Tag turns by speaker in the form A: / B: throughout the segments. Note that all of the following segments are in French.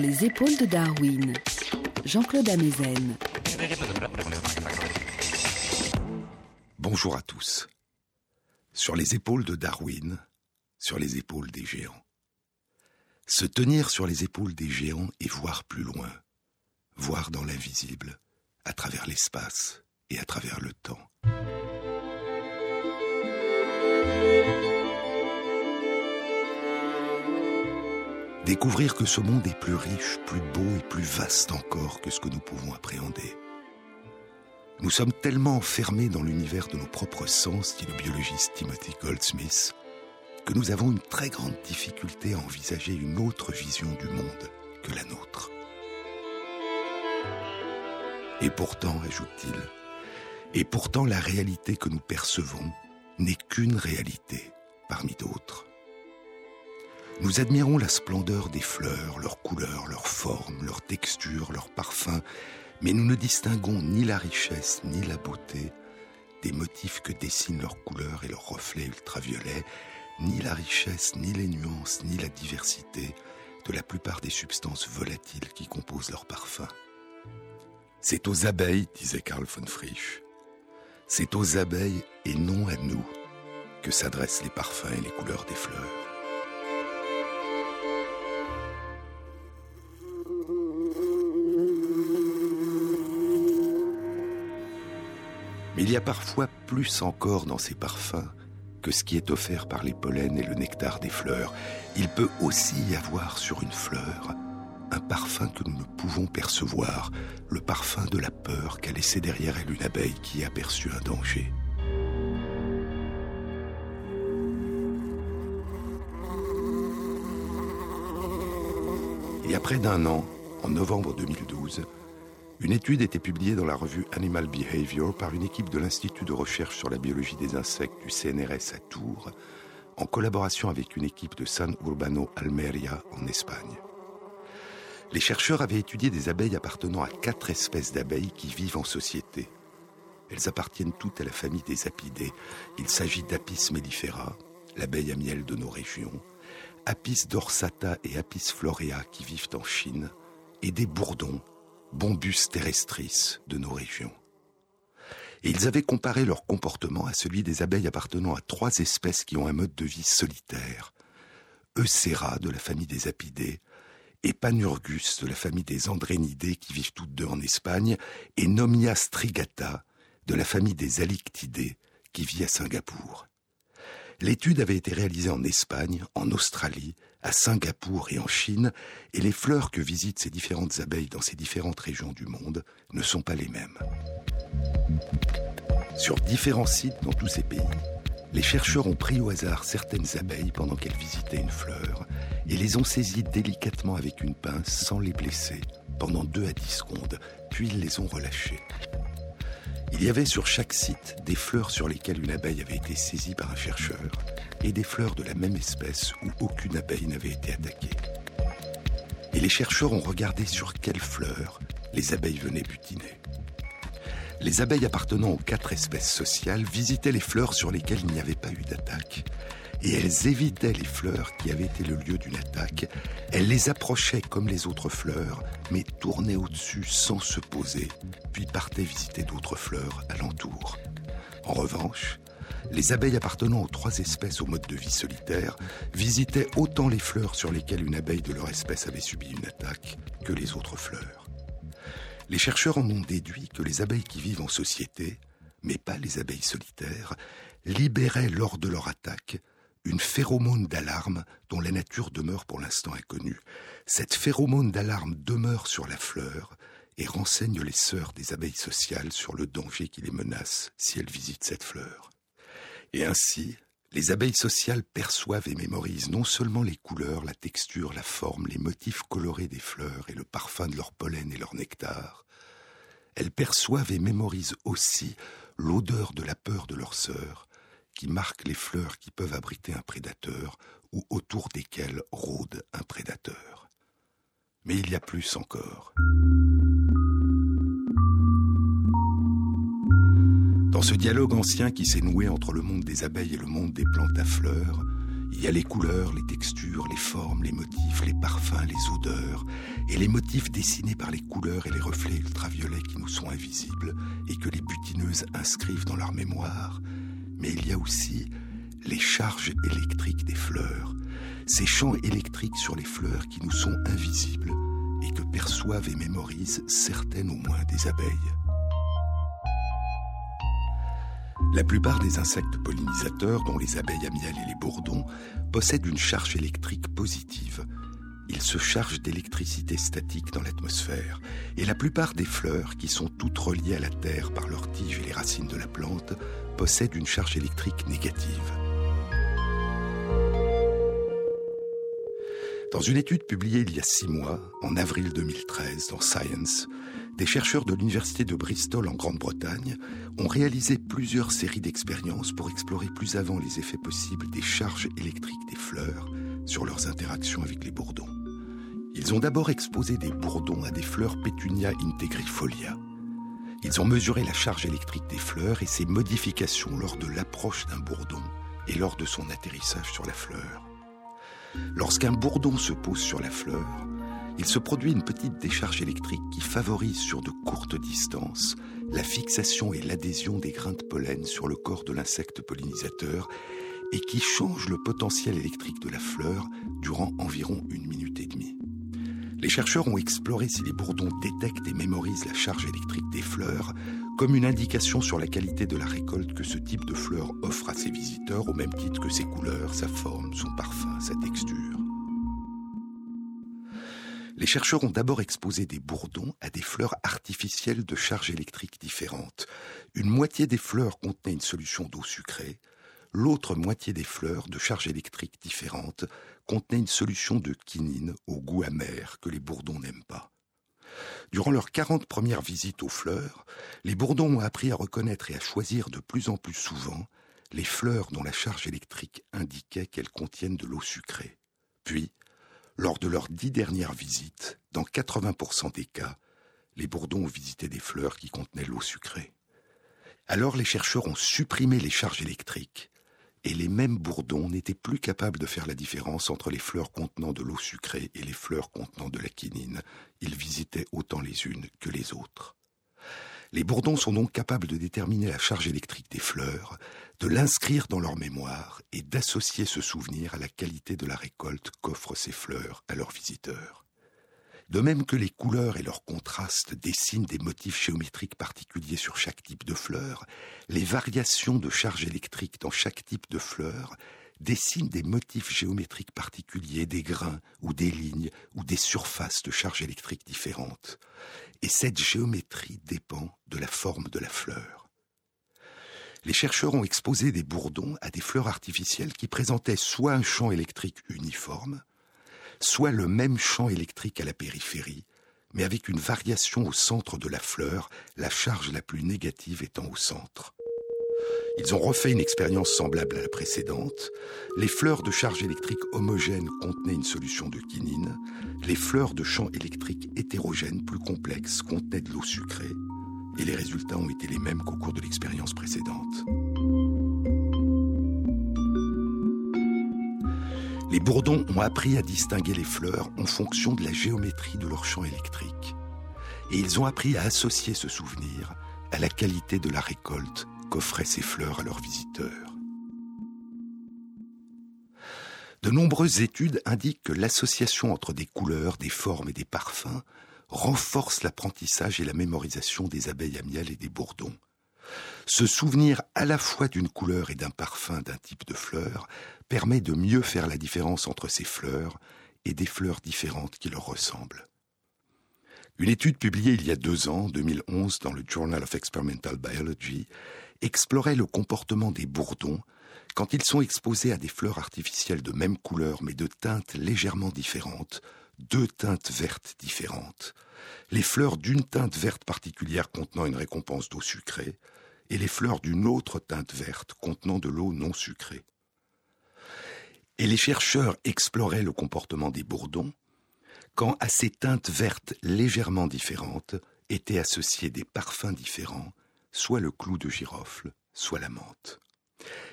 A: Les épaules de Darwin, Jean-Claude Amezen.
B: Bonjour à tous. Sur les épaules de Darwin, sur les épaules des géants. Se tenir sur les épaules des géants et voir plus loin, voir dans l'invisible, à travers l'espace et à travers le temps. Découvrir que ce monde est plus riche, plus beau et plus vaste encore que ce que nous pouvons appréhender. Nous sommes tellement enfermés dans l'univers de nos propres sens, dit le biologiste Timothy Goldsmith, que nous avons une très grande difficulté à envisager une autre vision du monde que la nôtre. Et pourtant, ajoute-t-il, et pourtant la réalité que nous percevons n'est qu'une réalité parmi d'autres. Nous admirons la splendeur des fleurs, leurs couleurs, leurs formes, leurs textures, leurs parfums, mais nous ne distinguons ni la richesse ni la beauté des motifs que dessinent leurs couleurs et leurs reflets ultraviolets, ni la richesse, ni les nuances, ni la diversité de la plupart des substances volatiles qui composent leurs parfums. C'est aux abeilles, disait Karl von Frisch, c'est aux abeilles et non à nous que s'adressent les parfums et les couleurs des fleurs. Il y a parfois plus encore dans ces parfums que ce qui est offert par les pollens et le nectar des fleurs. Il peut aussi y avoir sur une fleur un parfum que nous ne pouvons percevoir, le parfum de la peur qu'a laissé derrière elle une abeille qui a un danger. Il y a près d'un an, en novembre 2012, une étude était publiée dans la revue Animal Behavior par une équipe de l'Institut de recherche sur la biologie des insectes du CNRS à Tours, en collaboration avec une équipe de San Urbano Almeria en Espagne. Les chercheurs avaient étudié des abeilles appartenant à quatre espèces d'abeilles qui vivent en société. Elles appartiennent toutes à la famille des apidés. Il s'agit d'Apis mellifera, l'abeille à miel de nos régions, Apis dorsata et Apis florea qui vivent en Chine, et des bourdons, Bombus terrestris de nos régions. Ils avaient comparé leur comportement à celui des abeilles appartenant à trois espèces qui ont un mode de vie solitaire. Eucera de la famille des apidés, et Panurgus de la famille des andrénidés qui vivent toutes deux en Espagne, et Nomia strigata de la famille des alictidés qui vit à Singapour. L'étude avait été réalisée en Espagne, en Australie, à Singapour et en Chine, et les fleurs que visitent ces différentes abeilles dans ces différentes régions du monde ne sont pas les mêmes. Sur différents sites dans tous ces pays, les chercheurs ont pris au hasard certaines abeilles pendant qu'elles visitaient une fleur et les ont saisies délicatement avec une pince sans les blesser pendant 2 à 10 secondes, puis les ont relâchées. Il y avait sur chaque site des fleurs sur lesquelles une abeille avait été saisie par un chercheur et des fleurs de la même espèce où aucune abeille n'avait été attaquée. Et les chercheurs ont regardé sur quelles fleurs les abeilles venaient butiner. Les abeilles appartenant aux quatre espèces sociales visitaient les fleurs sur lesquelles il n'y avait pas eu d'attaque et elles évitaient les fleurs qui avaient été le lieu d'une attaque. Elles les approchaient comme les autres fleurs, mais tournaient au-dessus sans se poser, puis partaient visiter d'autres fleurs alentour. En revanche, les abeilles appartenant aux trois espèces au mode de vie solitaire visitaient autant les fleurs sur lesquelles une abeille de leur espèce avait subi une attaque que les autres fleurs. Les chercheurs en ont déduit que les abeilles qui vivent en société, mais pas les abeilles solitaires, libéraient lors de leur attaque une phéromone d'alarme dont la nature demeure pour l'instant inconnue. Cette phéromone d'alarme demeure sur la fleur et renseigne les sœurs des abeilles sociales sur le danger qui les menace si elles visitent cette fleur. Et ainsi, les abeilles sociales perçoivent et mémorisent non seulement les couleurs, la texture, la forme, les motifs colorés des fleurs et le parfum de leur pollen et leur nectar, elles perçoivent et mémorisent aussi l'odeur de la peur de leurs sœurs, qui marquent les fleurs qui peuvent abriter un prédateur ou autour desquelles rôde un prédateur. Mais il y a plus encore. Dans ce dialogue ancien qui s'est noué entre le monde des abeilles et le monde des plantes à fleurs, Il y a les couleurs, les textures, les formes, les motifs, les parfums, les odeurs, et les motifs dessinés par les couleurs et les reflets ultraviolets qui nous sont invisibles et que les butineuses inscrivent dans leur mémoire. Mais il y a aussi les charges électriques des fleurs, ces champs électriques sur les fleurs qui nous sont invisibles et que perçoivent et mémorisent certaines au moins des abeilles. La plupart des insectes pollinisateurs, dont les abeilles à miel et les bourdons, possèdent une charge électrique positive. Ils se chargent d'électricité statique dans l'atmosphère, et la plupart des fleurs, qui sont toutes reliées à la Terre par leurs tiges et les racines de la plante, possèdent une charge électrique négative. Dans une étude publiée il y a six mois, en avril 2013, dans Science, des chercheurs de l'Université de Bristol en Grande-Bretagne ont réalisé plusieurs séries d'expériences pour explorer plus avant les effets possibles des charges électriques des fleurs sur leurs interactions avec les bourdons. Ils ont d'abord exposé des bourdons à des fleurs Petunia integrifolia. Ils ont mesuré la charge électrique des fleurs et ses modifications lors de l'approche d'un bourdon et lors de son atterrissage sur la fleur. Lorsqu'un bourdon se pose sur la fleur, il se produit une petite décharge électrique qui favorise sur de courtes distances la fixation et l'adhésion des grains de pollen sur le corps de l'insecte pollinisateur et qui change le potentiel électrique de la fleur durant environ une minute et demie. Les chercheurs ont exploré si les bourdons détectent et mémorisent la charge électrique des fleurs comme une indication sur la qualité de la récolte que ce type de fleurs offre à ses visiteurs au même titre que ses couleurs, sa forme, son parfum, sa texture. Les chercheurs ont d'abord exposé des bourdons à des fleurs artificielles de charge électrique différentes. Une moitié des fleurs contenait une solution d'eau sucrée, l'autre moitié des fleurs de charge électrique différente contenait une solution de quinine au goût amer que les bourdons n'aiment pas. Durant leurs 40 premières visites aux fleurs, les bourdons ont appris à reconnaître et à choisir de plus en plus souvent les fleurs dont la charge électrique indiquait qu'elles contiennent de l'eau sucrée. Puis, lors de leurs dix dernières visites, dans 80% des cas, les bourdons ont visité des fleurs qui contenaient l'eau sucrée. Alors les chercheurs ont supprimé les charges électriques et les mêmes bourdons n'étaient plus capables de faire la différence entre les fleurs contenant de l'eau sucrée et les fleurs contenant de la quinine. Ils visitaient autant les unes que les autres. Les bourdons sont donc capables de déterminer la charge électrique des fleurs, de l'inscrire dans leur mémoire et d'associer ce souvenir à la qualité de la récolte qu'offrent ces fleurs à leurs visiteurs. De même que les couleurs et leurs contrastes dessinent des motifs géométriques particuliers sur chaque type de fleur, les variations de charge électrique dans chaque type de fleur dessinent des motifs géométriques particuliers, des grains ou des lignes ou des surfaces de charge électrique différentes. Et cette géométrie dépend de la forme de la fleur. Les chercheurs ont exposé des bourdons à des fleurs artificielles qui présentaient soit un champ électrique uniforme, soit le même champ électrique à la périphérie, mais avec une variation au centre de la fleur, la charge la plus négative étant au centre. Ils ont refait une expérience semblable à la précédente. Les fleurs de charge électrique homogène contenaient une solution de quinine. Les fleurs de champ électrique hétérogène plus complexes contenaient de l'eau sucrée. Et les résultats ont été les mêmes qu'au cours de l'expérience précédente. Les bourdons ont appris à distinguer les fleurs en fonction de la géométrie de leur champ électrique. Et ils ont appris à associer ce souvenir à la qualité de la récolte qu'offraient ces fleurs à leurs visiteurs. De nombreuses études indiquent que l'association entre des couleurs, des formes et des parfums renforce l'apprentissage et la mémorisation des abeilles miel et des bourdons. Ce souvenir à la fois d'une couleur et d'un parfum d'un type de fleur permet de mieux faire la différence entre ces fleurs et des fleurs différentes qui leur ressemblent. Une étude publiée il y a deux ans, 2011, dans le Journal of Experimental Biology, explorait le comportement des bourdons quand ils sont exposés à des fleurs artificielles de même couleur mais de teintes légèrement différentes, deux teintes vertes différentes. Les fleurs d'une teinte verte particulière contenant une récompense d'eau sucrée, et les fleurs d'une autre teinte verte contenant de l'eau non sucrée. Et les chercheurs exploraient le comportement des bourdons quand à ces teintes vertes légèrement différentes étaient associés des parfums différents, soit le clou de girofle, soit la menthe.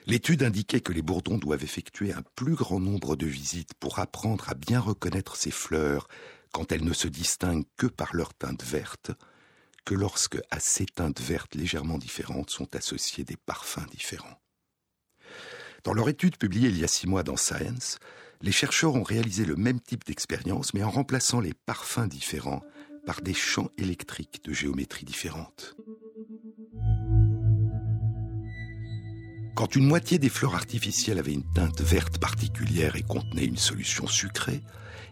B: L'étude indiquait que les bourdons doivent effectuer un plus grand nombre de visites pour apprendre à bien reconnaître ces fleurs quand elles ne se distinguent que par leur teinte verte, que lorsque à ces teintes vertes légèrement différentes sont associés des parfums différents. Dans leur étude publiée il y a six mois dans Science, les chercheurs ont réalisé le même type d'expérience, mais en remplaçant les parfums différents par des champs électriques de géométrie différente. Quand une moitié des fleurs artificielles avait une teinte verte particulière et contenait une solution sucrée,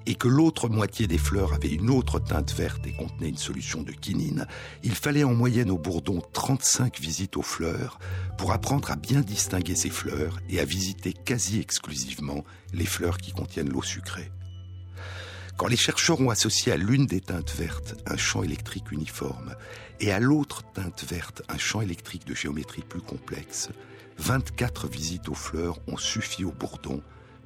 B: et que l'autre moitié des fleurs avait une autre teinte verte et contenait une solution de quinine, il fallait en moyenne au bourdon 35 visites aux fleurs pour apprendre à bien distinguer ces fleurs et à visiter quasi exclusivement les fleurs qui contiennent l'eau sucrée. Quand les chercheurs ont associé à l'une des teintes vertes un champ électrique uniforme et à l'autre teinte verte un champ électrique de géométrie plus complexe, 24 visites aux fleurs ont suffi au bourdon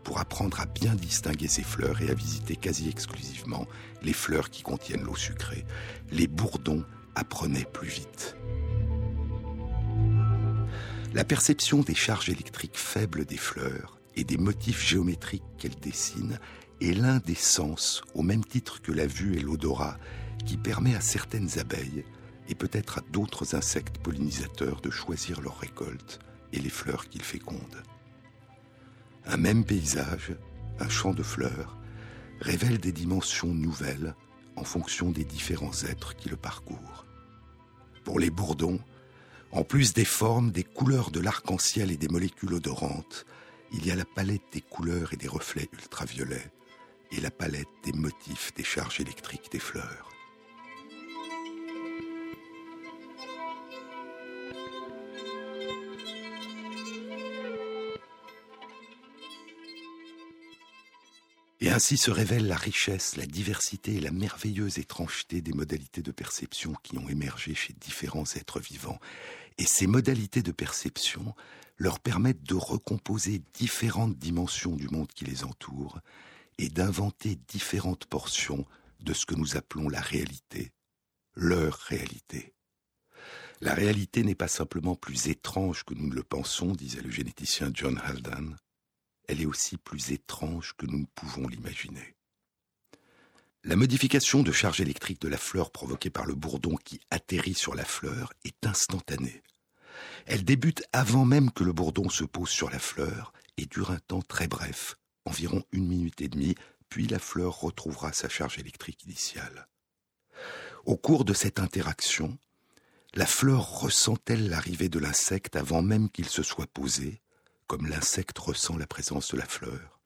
B: pour apprendre à bien distinguer ces fleurs et à visiter quasi exclusivement les fleurs qui contiennent l'eau sucrée. Les bourdons apprenaient plus vite. La perception des charges électriques faibles des fleurs et des motifs géométriques qu'elles dessinent est l'un des sens, au même titre que la vue et l'odorat, qui permet à certaines abeilles et peut-être à d'autres insectes pollinisateurs de choisir leur récolte et les fleurs qu'il féconde. Un même paysage, un champ de fleurs, révèle des dimensions nouvelles en fonction des différents êtres qui le parcourent. Pour les bourdons, en plus des formes, des couleurs de l'arc-en-ciel et des molécules odorantes, il y a la palette des couleurs et des reflets ultraviolets et la palette des motifs des charges électriques des fleurs. Ainsi se révèle la richesse, la diversité et la merveilleuse étrangeté des modalités de perception qui ont émergé chez différents êtres vivants. Et ces modalités de perception leur permettent de recomposer différentes dimensions du monde qui les entoure et d'inventer différentes portions de ce que nous appelons la réalité, leur réalité. La réalité n'est pas simplement plus étrange que nous ne le pensons, disait le généticien John Haldane, elle est aussi plus étrange que nous ne pouvons l'imaginer. La modification de charge électrique de la fleur provoquée par le bourdon qui atterrit sur la fleur est instantanée. Elle débute avant même que le bourdon se pose sur la fleur et dure un temps très bref, environ une minute et demie, puis la fleur retrouvera sa charge électrique initiale. Au cours de cette interaction, la fleur ressent-elle l'arrivée de l'insecte avant même qu'il se soit posé? Comme l'insecte ressent la présence de la fleur.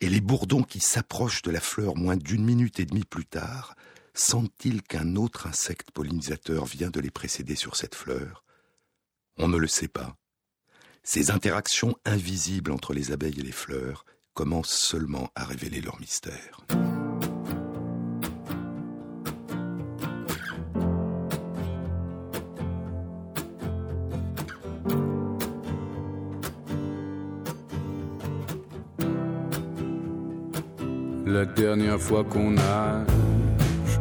B: Et les bourdons qui s'approchent de la fleur moins d'une minute et demie plus tard, sentent-ils qu'un autre insecte pollinisateur vient de les précéder sur cette fleur? On ne le sait pas. Ces interactions invisibles entre les abeilles et les fleurs commencent seulement à révéler leur mystère.
C: La dernière fois qu'on nage.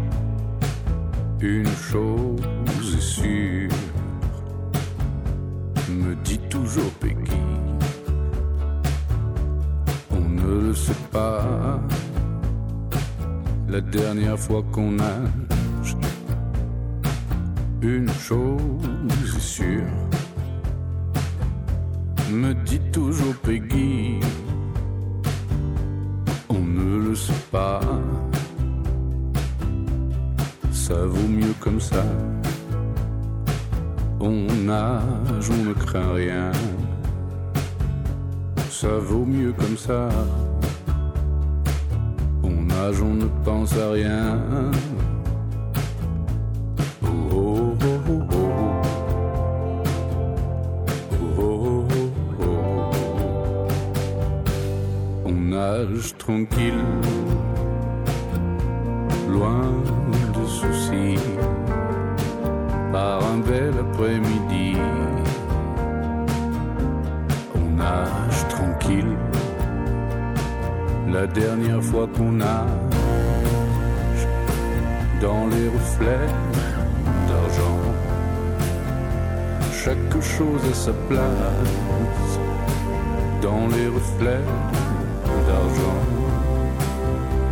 C: Une chose est sûre, me dit toujours Peggy. On ne le sait pas. La dernière fois qu'on nage, une chose est sûre,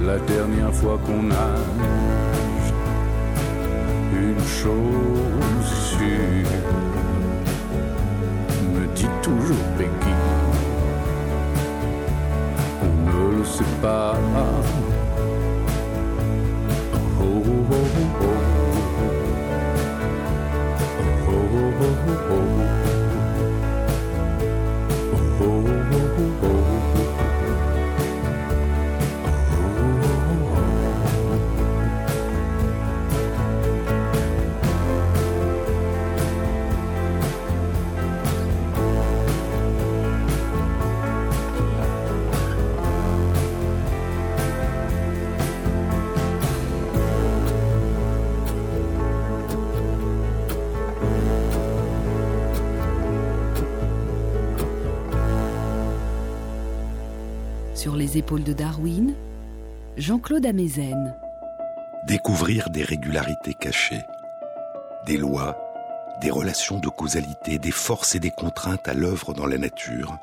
C: La dernière fois qu'on a une chose sûre, me dit toujours Peggy, on ne le sait pas. Oh, oh, oh, oh. oh, oh, oh,
A: les épaules de Darwin, Jean-Claude Amezen.
B: Découvrir des régularités cachées, des lois, des relations de causalité, des forces et des contraintes à l'œuvre dans la nature,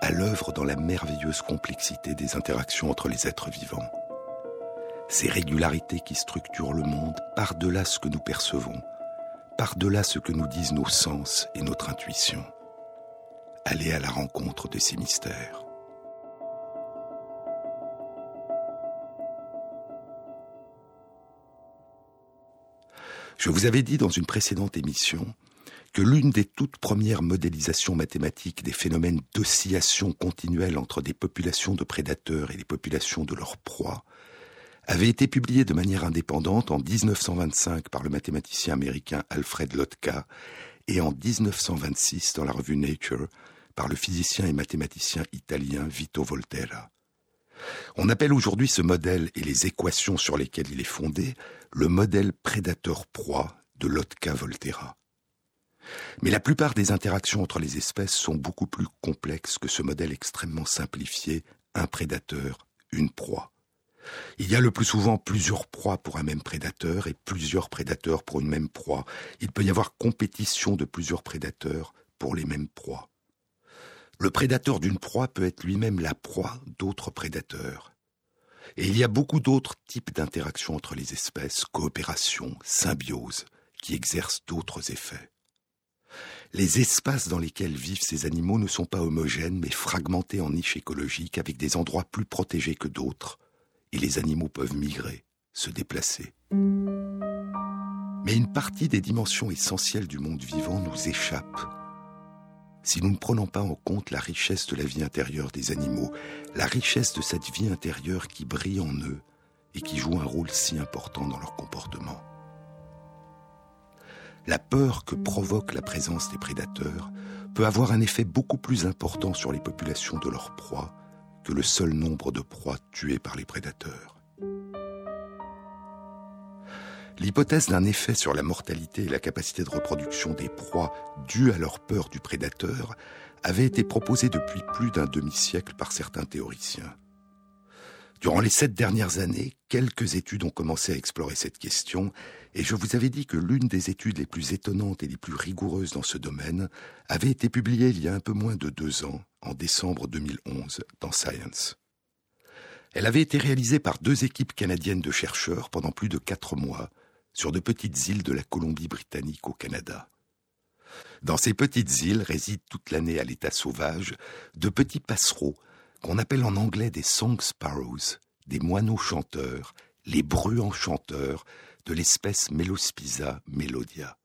B: à l'œuvre dans la merveilleuse complexité des interactions entre les êtres vivants. Ces régularités qui structurent le monde par-delà ce que nous percevons, par-delà ce que nous disent nos sens et notre intuition. Aller à la rencontre de ces mystères. Je vous avais dit dans une précédente émission que l'une des toutes premières modélisations mathématiques des phénomènes d'oscillation continuelle entre des populations de prédateurs et des populations de leurs proies avait été publiée de manière indépendante en 1925 par le mathématicien américain Alfred Lotka et en 1926 dans la revue Nature par le physicien et mathématicien italien Vito Volterra. On appelle aujourd'hui ce modèle et les équations sur lesquelles il est fondé le modèle prédateur-proie de Lotka-Volterra. Mais la plupart des interactions entre les espèces sont beaucoup plus complexes que ce modèle extrêmement simplifié, un prédateur, une proie. Il y a le plus souvent plusieurs proies pour un même prédateur et plusieurs prédateurs pour une même proie. Il peut y avoir compétition de plusieurs prédateurs pour les mêmes proies. Le prédateur d'une proie peut être lui-même la proie d'autres prédateurs. Et il y a beaucoup d'autres types d'interactions entre les espèces, coopération, symbiose, qui exercent d'autres effets. Les espaces dans lesquels vivent ces animaux ne sont pas homogènes, mais fragmentés en niches écologiques avec des endroits plus protégés que d'autres, et les animaux peuvent migrer, se déplacer. Mais une partie des dimensions essentielles du monde vivant nous échappe si nous ne prenons pas en compte la richesse de la vie intérieure des animaux, la richesse de cette vie intérieure qui brille en eux et qui joue un rôle si important dans leur comportement. La peur que provoque la présence des prédateurs peut avoir un effet beaucoup plus important sur les populations de leurs proies que le seul nombre de proies tuées par les prédateurs. L'hypothèse d'un effet sur la mortalité et la capacité de reproduction des proies due à leur peur du prédateur avait été proposée depuis plus d'un demi-siècle par certains théoriciens. Durant les sept dernières années, quelques études ont commencé à explorer cette question, et je vous avais dit que l'une des études les plus étonnantes et les plus rigoureuses dans ce domaine avait été publiée il y a un peu moins de deux ans, en décembre 2011, dans Science. Elle avait été réalisée par deux équipes canadiennes de chercheurs pendant plus de quatre mois, sur de petites îles de la Colombie-Britannique au Canada. Dans ces petites îles résident toute l'année à l'état sauvage de petits passereaux qu'on appelle en anglais des song sparrows, des moineaux chanteurs, les bruants chanteurs de l'espèce Melospisa melodia.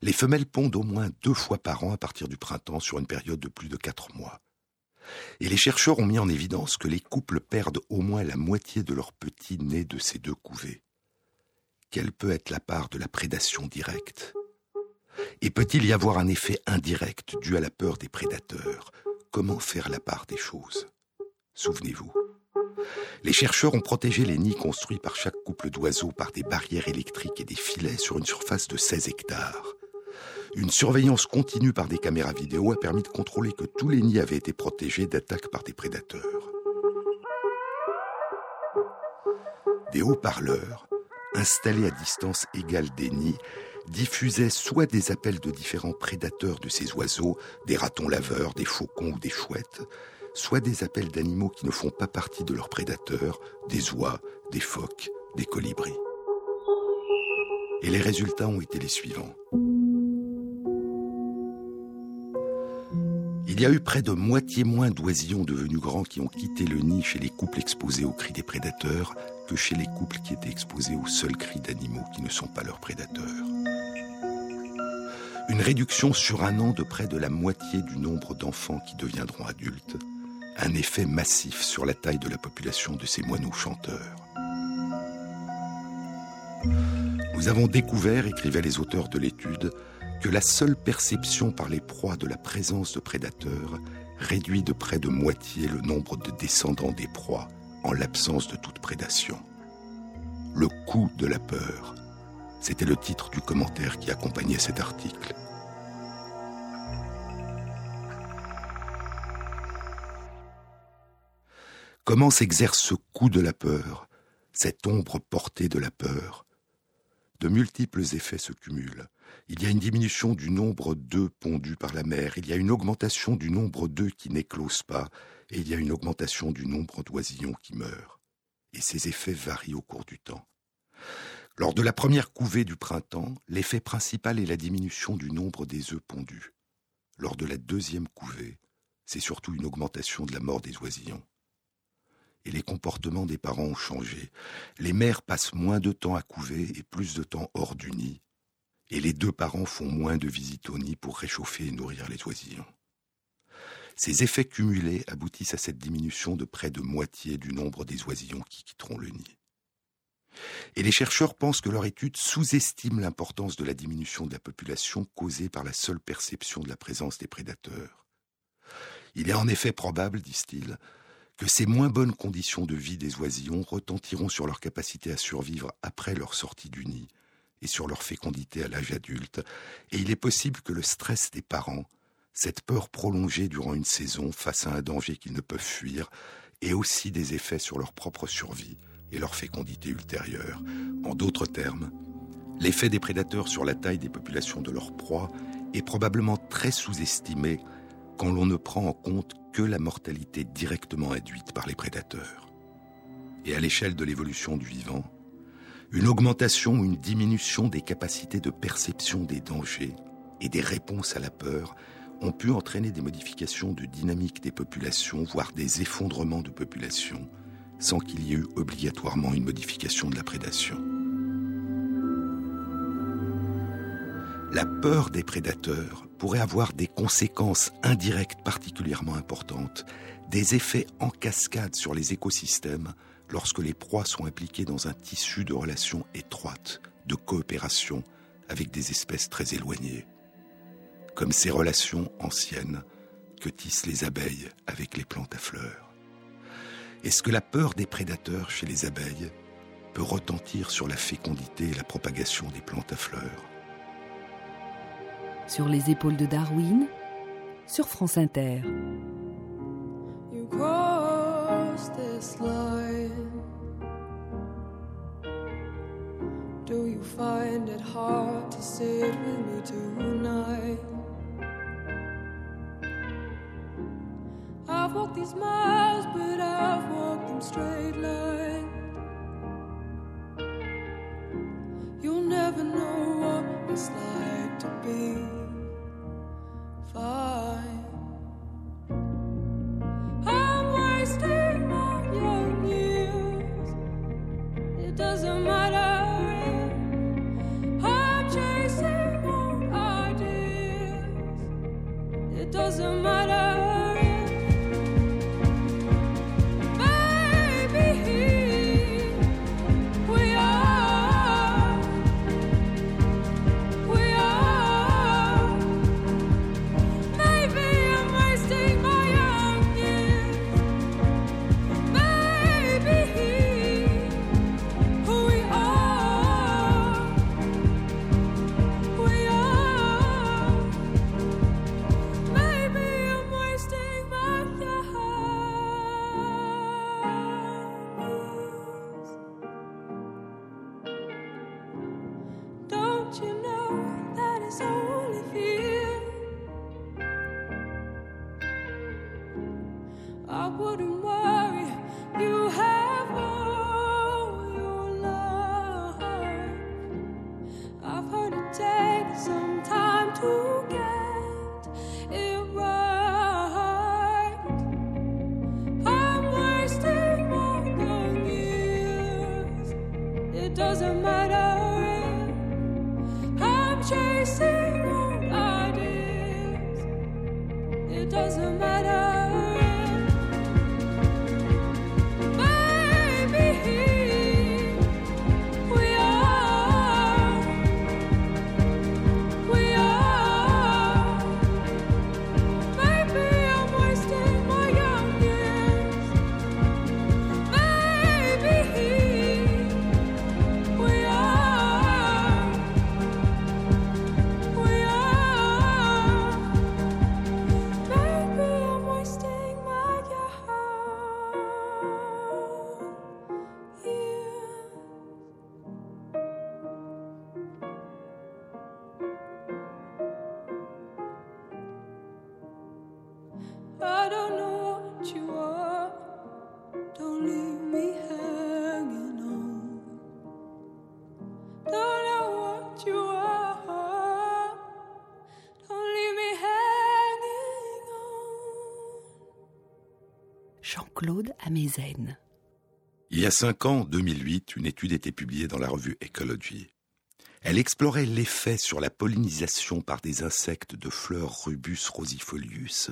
B: Les femelles pondent au moins deux fois par an à partir du printemps sur une période de plus de quatre mois. Et les chercheurs ont mis en évidence que les couples perdent au moins la moitié de leurs petits nés de ces deux couvées quelle peut être la part de la prédation directe Et peut-il y avoir un effet indirect dû à la peur des prédateurs? Comment faire la part des choses? Souvenez-vous. Les chercheurs ont protégé les nids construits par chaque couple d'oiseaux par des barrières électriques et des filets sur une surface de 16 hectares. Une surveillance continue par des caméras vidéo a permis de contrôler que tous les nids avaient été protégés d'attaques par des prédateurs. Des haut-parleurs installés à distance égale des nids, diffusait soit des appels de différents prédateurs de ces oiseaux, des ratons laveurs, des faucons ou des chouettes, soit des appels d'animaux qui ne font pas partie de leurs prédateurs, des oies, des phoques, des colibris. Et les résultats ont été les suivants. Il y a eu près de moitié moins d'oisillons devenus grands qui ont quitté le nid chez les couples exposés aux cris des prédateurs chez les couples qui étaient exposés aux seuls cris d'animaux qui ne sont pas leurs prédateurs. Une réduction sur un an de près de la moitié du nombre d'enfants qui deviendront adultes, un effet massif sur la taille de la population de ces moineaux chanteurs. Nous avons découvert, écrivaient les auteurs de l'étude, que la seule perception par les proies de la présence de prédateurs réduit de près de moitié le nombre de descendants des proies en l'absence de toute prédation. Le coup de la peur, c'était le titre du commentaire qui accompagnait cet article. Comment s'exerce ce coup de la peur, cette ombre portée de la peur? De multiples effets se cumulent. Il y a une diminution du nombre d'œufs pondus par la mer, il y a une augmentation du nombre d'œufs qui n'éclosent pas, et il y a une augmentation du nombre d'oisillons qui meurent. Et ces effets varient au cours du temps. Lors de la première couvée du printemps, l'effet principal est la diminution du nombre des œufs pondus. Lors de la deuxième couvée, c'est surtout une augmentation de la mort des oisillons. Et les comportements des parents ont changé. Les mères passent moins de temps à couver et plus de temps hors du nid, et les deux parents font moins de visites au nid pour réchauffer et nourrir les oisillons. Ces effets cumulés aboutissent à cette diminution de près de moitié du nombre des oisillons qui quitteront le nid. Et les chercheurs pensent que leur étude sous-estime l'importance de la diminution de la population causée par la seule perception de la présence des prédateurs. Il est en effet probable, disent-ils, que ces moins bonnes conditions de vie des oisillons retentiront sur leur capacité à survivre après leur sortie du nid, et sur leur fécondité à l'âge adulte, et il est possible que le stress des parents, cette peur prolongée durant une saison face à un danger qu'ils ne peuvent fuir, ait aussi des effets sur leur propre survie et leur fécondité ultérieure. En d'autres termes, l'effet des prédateurs sur la taille des populations de leurs proies est probablement très sous-estimé quand l'on ne prend en compte que la mortalité directement induite par les prédateurs. Et à l'échelle de l'évolution du vivant, une augmentation ou une diminution des capacités de perception des dangers et des réponses à la peur ont pu entraîner des modifications de dynamique des populations, voire des effondrements de populations, sans qu'il y ait eu obligatoirement une modification de la prédation. La peur des prédateurs pourrait avoir des conséquences indirectes particulièrement importantes, des effets en cascade sur les écosystèmes lorsque les proies sont impliquées dans un tissu de relations étroites, de coopération avec des espèces très éloignées, comme ces relations anciennes que tissent les abeilles avec les plantes à fleurs. Est-ce que la peur des prédateurs chez les abeilles peut retentir sur la fécondité et la propagation des plantes à fleurs?
A: Sur les épaules de Darwin, sur France Inter.
D: Do you find it hard to sit with me tonight? I've walked these miles, but I've walked them straight line. You'll never know what it's like to be
A: Amezen.
B: Il y a cinq ans, en 2008, une étude était publiée dans la revue Ecology. Elle explorait l'effet sur la pollinisation par des insectes de fleurs Rubus rosifolius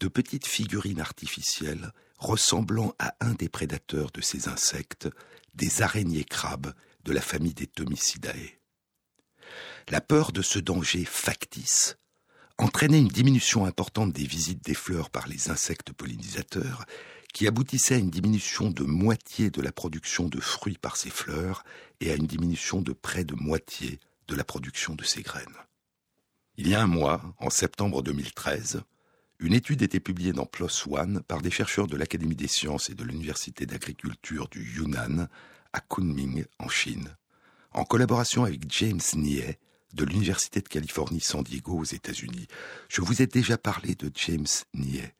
B: de petites figurines artificielles ressemblant à un des prédateurs de ces insectes, des araignées crabes de la famille des Thomisidae. La peur de ce danger factice entraînait une diminution importante des visites des fleurs par les insectes pollinisateurs qui aboutissait à une diminution de moitié de la production de fruits par ces fleurs et à une diminution de près de moitié de la production de ces graines. Il y a un mois, en septembre 2013, une étude était publiée dans PLOS ONE par des chercheurs de l'Académie des sciences et de l'Université d'agriculture du Yunnan à Kunming, en Chine, en collaboration avec James Nie de l'Université de Californie San Diego aux États-Unis. Je vous ai déjà parlé de James Nie.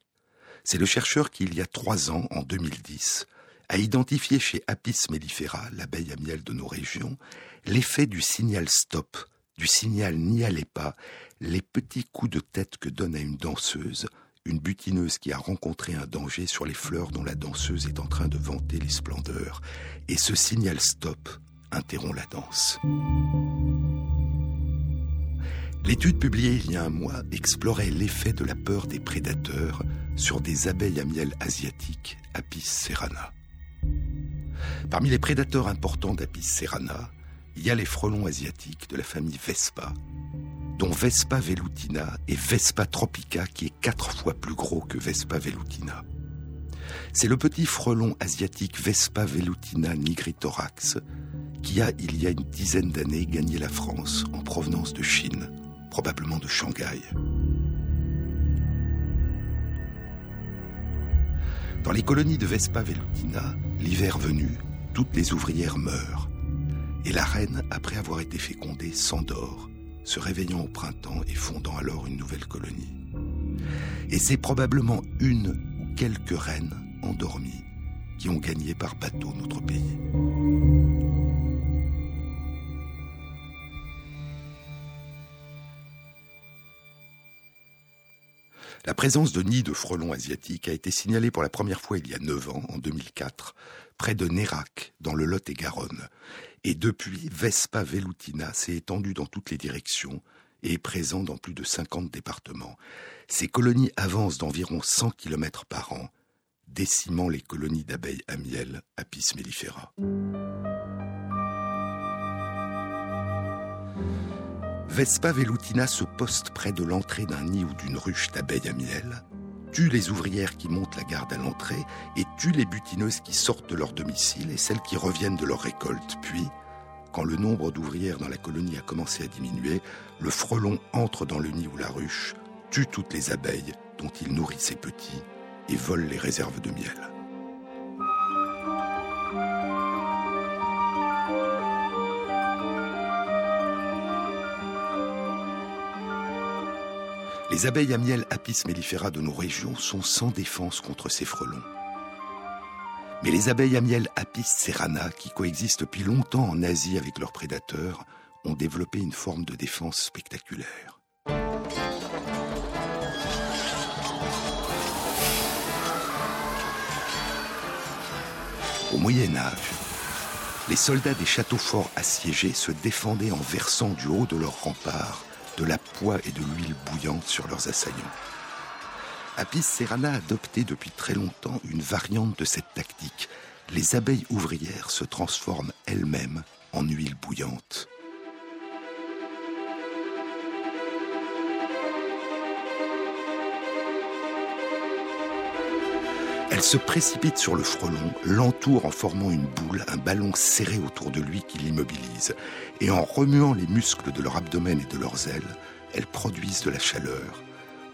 B: C'est le chercheur qui, il y a trois ans, en 2010, a identifié chez Apis mellifera, l'abeille à miel de nos régions, l'effet du signal stop, du signal n'y allez pas, les petits coups de tête que donne à une danseuse, une butineuse qui a rencontré un danger sur les fleurs dont la danseuse est en train de vanter les splendeurs. Et ce signal stop interrompt la danse. L'étude publiée il y a un mois explorait l'effet de la peur des prédateurs sur des abeilles à miel asiatiques, Apis serrana. Parmi les prédateurs importants d'Apis serrana, il y a les frelons asiatiques de la famille Vespa, dont Vespa velutina et Vespa tropica qui est quatre fois plus gros que Vespa velutina. C'est le petit frelon asiatique Vespa velutina nigritorax qui a, il y a une dizaine d'années, gagné la France en provenance de Chine probablement de Shanghai. Dans les colonies de Vespa velutina, l'hiver venu, toutes les ouvrières meurent. Et la reine, après avoir été fécondée, s'endort, se réveillant au printemps et fondant alors une nouvelle colonie. Et c'est probablement une ou quelques reines endormies qui ont gagné par bateau notre pays. La présence de nids de frelons asiatiques a été signalée pour la première fois il y a 9 ans, en 2004, près de Nérac, dans le Lot-et-Garonne. Et depuis, Vespa velutina s'est étendue dans toutes les directions et est présent dans plus de 50 départements. Ces colonies avancent d'environ 100 km par an, décimant les colonies d'abeilles à miel Apis mellifera. Vespa velutina se poste près de l'entrée d'un nid ou d'une ruche d'abeilles à miel, tue les ouvrières qui montent la garde à l'entrée et tue les butineuses qui sortent de leur domicile et celles qui reviennent de leur récolte. Puis, quand le nombre d'ouvrières dans la colonie a commencé à diminuer, le frelon entre dans le nid ou la ruche, tue toutes les abeilles dont il nourrit ses petits et vole les réserves de miel. Les abeilles à miel Apis mellifera de nos régions sont sans défense contre ces frelons. Mais les abeilles à miel Apis serrana, qui coexistent depuis longtemps en Asie avec leurs prédateurs, ont développé une forme de défense spectaculaire. Au Moyen Âge, les soldats des châteaux forts assiégés se défendaient en versant du haut de leurs remparts de la poix et de l'huile bouillante sur leurs assaillants. Apis Serrana a adopté depuis très longtemps une variante de cette tactique. Les abeilles ouvrières se transforment elles-mêmes en huile bouillante. Elle se précipite sur le frelon, l'entoure en formant une boule, un ballon serré autour de lui qui l'immobilise. Et en remuant les muscles de leur abdomen et de leurs ailes, elles produisent de la chaleur,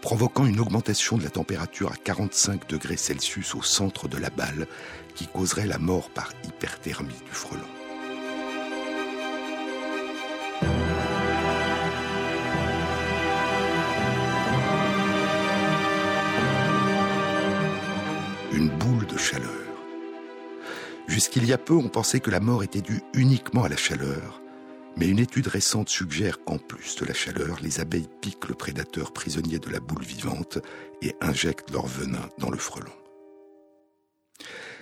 B: provoquant une augmentation de la température à 45 degrés Celsius au centre de la balle, qui causerait la mort par hyperthermie du frelon. Jusqu'il y a peu, on pensait que la mort était due uniquement à la chaleur, mais une étude récente suggère qu'en plus de la chaleur, les abeilles piquent le prédateur prisonnier de la boule vivante et injectent leur venin dans le frelon.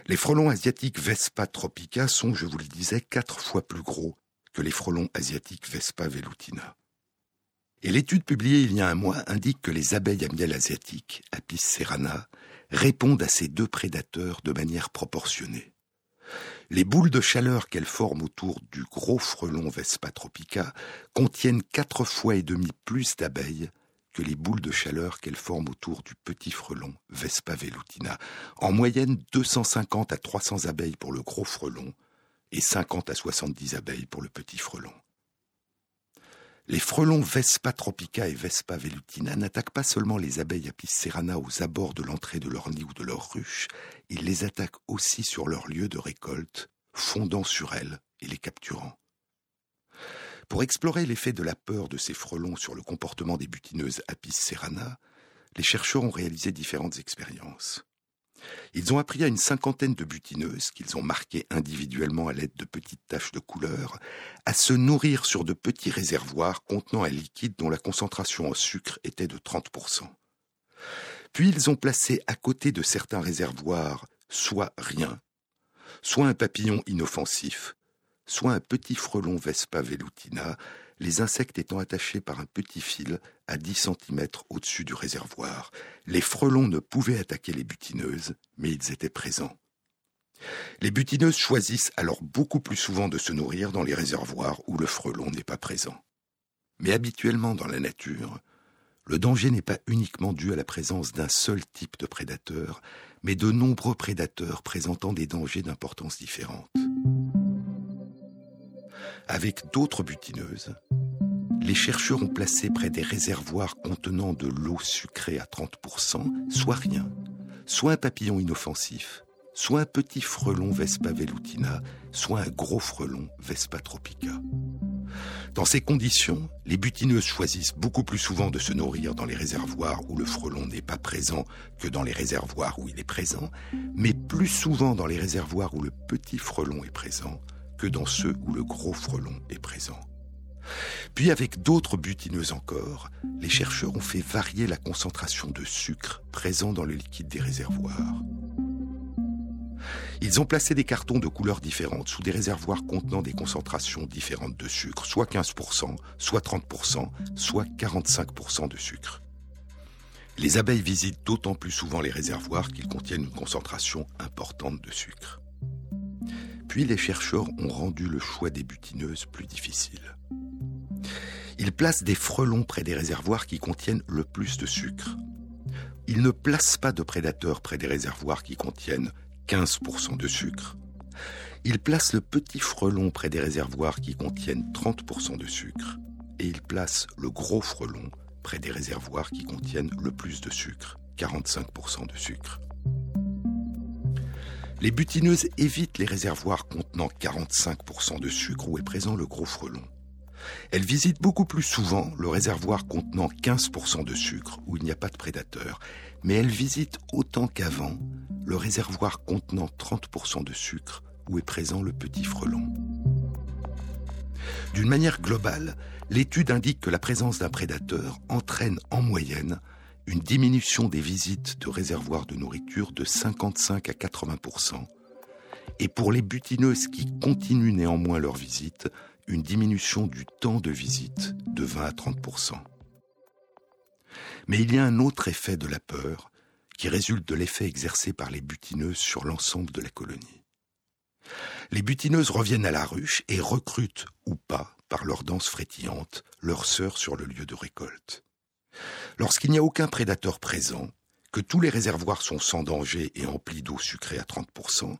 B: Les frelons asiatiques Vespa tropica sont, je vous le disais, quatre fois plus gros que les frelons asiatiques Vespa velutina. Et l'étude publiée il y a un mois indique que les abeilles à miel asiatiques, Apis serrana, répondent à ces deux prédateurs de manière proportionnée. Les boules de chaleur qu'elles forment autour du gros frelon Vespa tropica contiennent quatre fois et demi plus d'abeilles que les boules de chaleur qu'elles forment autour du petit frelon Vespa velutina. En moyenne, 250 à 300 abeilles pour le gros frelon et 50 à 70 abeilles pour le petit frelon. Les frelons Vespa tropica et Vespa velutina n'attaquent pas seulement les abeilles Apis serrana aux abords de l'entrée de leur nid ou de leur ruche, ils les attaquent aussi sur leur lieu de récolte, fondant sur elles et les capturant. Pour explorer l'effet de la peur de ces frelons sur le comportement des butineuses Apis serrana, les chercheurs ont réalisé différentes expériences. Ils ont appris à une cinquantaine de butineuses, qu'ils ont marquées individuellement à l'aide de petites taches de couleur, à se nourrir sur de petits réservoirs contenant un liquide dont la concentration en sucre était de 30%. Puis ils ont placé à côté de certains réservoirs soit rien, soit un papillon inoffensif, soit un petit frelon Vespa velutina, les insectes étant attachés par un petit fil à 10 cm au-dessus du réservoir. Les frelons ne pouvaient attaquer les butineuses, mais ils étaient présents. Les butineuses choisissent alors beaucoup plus souvent de se nourrir dans les réservoirs où le frelon n'est pas présent. Mais habituellement dans la nature, le danger n'est pas uniquement dû à la présence d'un seul type de prédateur, mais de nombreux prédateurs présentant des dangers d'importance différente avec d'autres butineuses, les chercheurs ont placé près des réservoirs contenant de l'eau sucrée à 30%, soit rien, soit un papillon inoffensif, soit un petit frelon Vespa velutina, soit un gros frelon Vespa tropica. Dans ces conditions, les butineuses choisissent beaucoup plus souvent de se nourrir dans les réservoirs où le frelon n'est pas présent que dans les réservoirs où il est présent, mais plus souvent dans les réservoirs où le petit frelon est présent, que dans ceux où le gros frelon est présent. Puis avec d'autres butineuses encore, les chercheurs ont fait varier la concentration de sucre présent dans le liquide des réservoirs. Ils ont placé des cartons de couleurs différentes sous des réservoirs contenant des concentrations différentes de sucre, soit 15%, soit 30%, soit 45% de sucre. Les abeilles visitent d'autant plus souvent les réservoirs qu'ils contiennent une concentration importante de sucre. Puis les chercheurs ont rendu le choix des butineuses plus difficile. Ils placent des frelons près des réservoirs qui contiennent le plus de sucre. Ils ne placent pas de prédateurs près des réservoirs qui contiennent 15% de sucre. Ils placent le petit frelon près des réservoirs qui contiennent 30% de sucre. Et ils placent le gros frelon près des réservoirs qui contiennent le plus de sucre, 45% de sucre. Les butineuses évitent les réservoirs contenant 45% de sucre où est présent le gros frelon. Elles visitent beaucoup plus souvent le réservoir contenant 15% de sucre où il n'y a pas de prédateur, mais elles visitent autant qu'avant le réservoir contenant 30% de sucre où est présent le petit frelon. D'une manière globale, l'étude indique que la présence d'un prédateur entraîne en moyenne une diminution des visites de réservoirs de nourriture de 55 à 80% et pour les butineuses qui continuent néanmoins leur visite, une diminution du temps de visite de 20 à 30% Mais il y a un autre effet de la peur qui résulte de l'effet exercé par les butineuses sur l'ensemble de la colonie. Les butineuses reviennent à la ruche et recrutent, ou pas, par leur danse frétillante, leurs sœurs sur le lieu de récolte. Lorsqu'il n'y a aucun prédateur présent, que tous les réservoirs sont sans danger et emplis d'eau sucrée à 30%,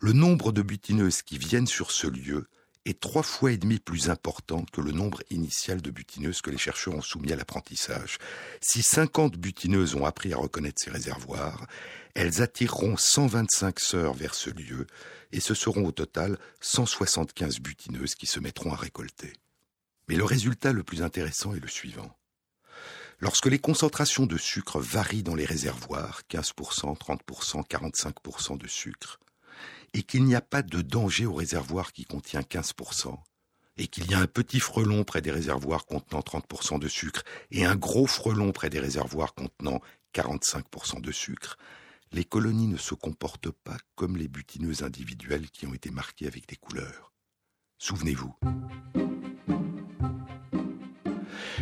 B: le nombre de butineuses qui viennent sur ce lieu est trois fois et demi plus important que le nombre initial de butineuses que les chercheurs ont soumis à l'apprentissage. Si 50 butineuses ont appris à reconnaître ces réservoirs, elles attireront 125 sœurs vers ce lieu et ce seront au total 175 butineuses qui se mettront à récolter. Mais le résultat le plus intéressant est le suivant. Lorsque les concentrations de sucre varient dans les réservoirs, 15%, 30%, 45% de sucre, et qu'il n'y a pas de danger au réservoir qui contient 15%, et qu'il y a un petit frelon près des réservoirs contenant 30% de sucre et un gros frelon près des réservoirs contenant 45% de sucre, les colonies ne se comportent pas comme les butineuses individuelles qui ont été marquées avec des couleurs. Souvenez-vous.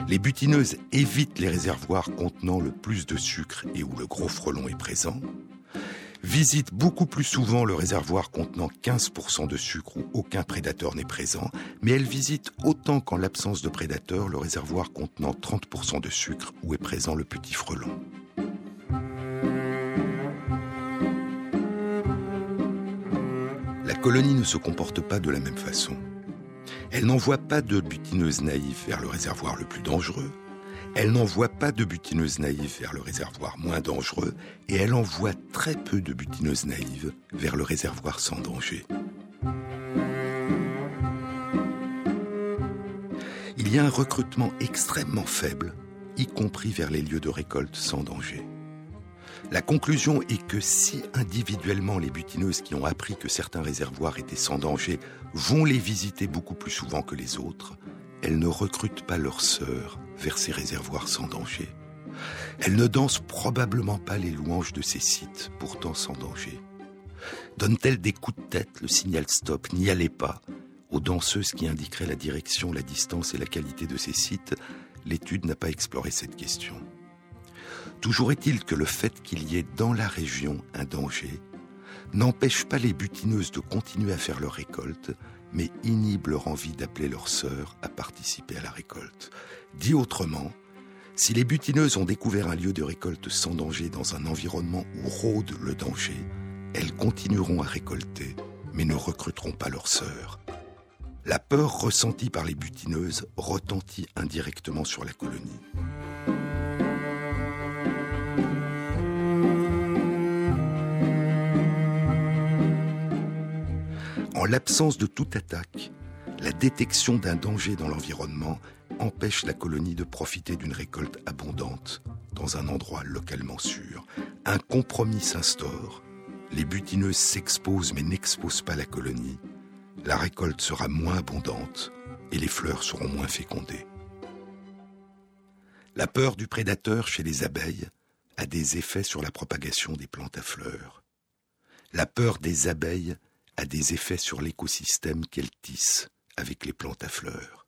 B: Les butineuses évitent les réservoirs contenant le plus de sucre et où le gros frelon est présent, visitent beaucoup plus souvent le réservoir contenant 15% de sucre où aucun prédateur n'est présent, mais elles visitent autant qu'en l'absence de prédateur le réservoir contenant 30% de sucre où est présent le petit frelon. La colonie ne se comporte pas de la même façon. Elle n'envoie pas de butineuses naïves vers le réservoir le plus dangereux, elle n'envoie pas de butineuses naïves vers le réservoir moins dangereux, et elle envoie très peu de butineuses naïves vers le réservoir sans danger. Il y a un recrutement extrêmement faible, y compris vers les lieux de récolte sans danger. La conclusion est que si individuellement les butineuses qui ont appris que certains réservoirs étaient sans danger vont les visiter beaucoup plus souvent que les autres, elles ne recrutent pas leurs sœurs vers ces réservoirs sans danger. Elles ne dansent probablement pas les louanges de ces sites, pourtant sans danger. Donnent-elles des coups de tête, le signal stop, n'y allez pas, aux danseuses qui indiqueraient la direction, la distance et la qualité de ces sites L'étude n'a pas exploré cette question. Toujours est-il que le fait qu'il y ait dans la région un danger n'empêche pas les butineuses de continuer à faire leur récolte, mais inhibe leur envie d'appeler leurs sœurs à participer à la récolte. Dit autrement, si les butineuses ont découvert un lieu de récolte sans danger dans un environnement où rôde le danger, elles continueront à récolter, mais ne recruteront pas leurs sœurs. La peur ressentie par les butineuses retentit indirectement sur la colonie. En l'absence de toute attaque, la détection d'un danger dans l'environnement empêche la colonie de profiter d'une récolte abondante dans un endroit localement sûr. Un compromis s'instaure, les butineuses s'exposent mais n'exposent pas la colonie, la récolte sera moins abondante et les fleurs seront moins fécondées. La peur du prédateur chez les abeilles a des effets sur la propagation des plantes à fleurs. La peur des abeilles a des effets sur l'écosystème qu'elle tisse avec les plantes à fleurs.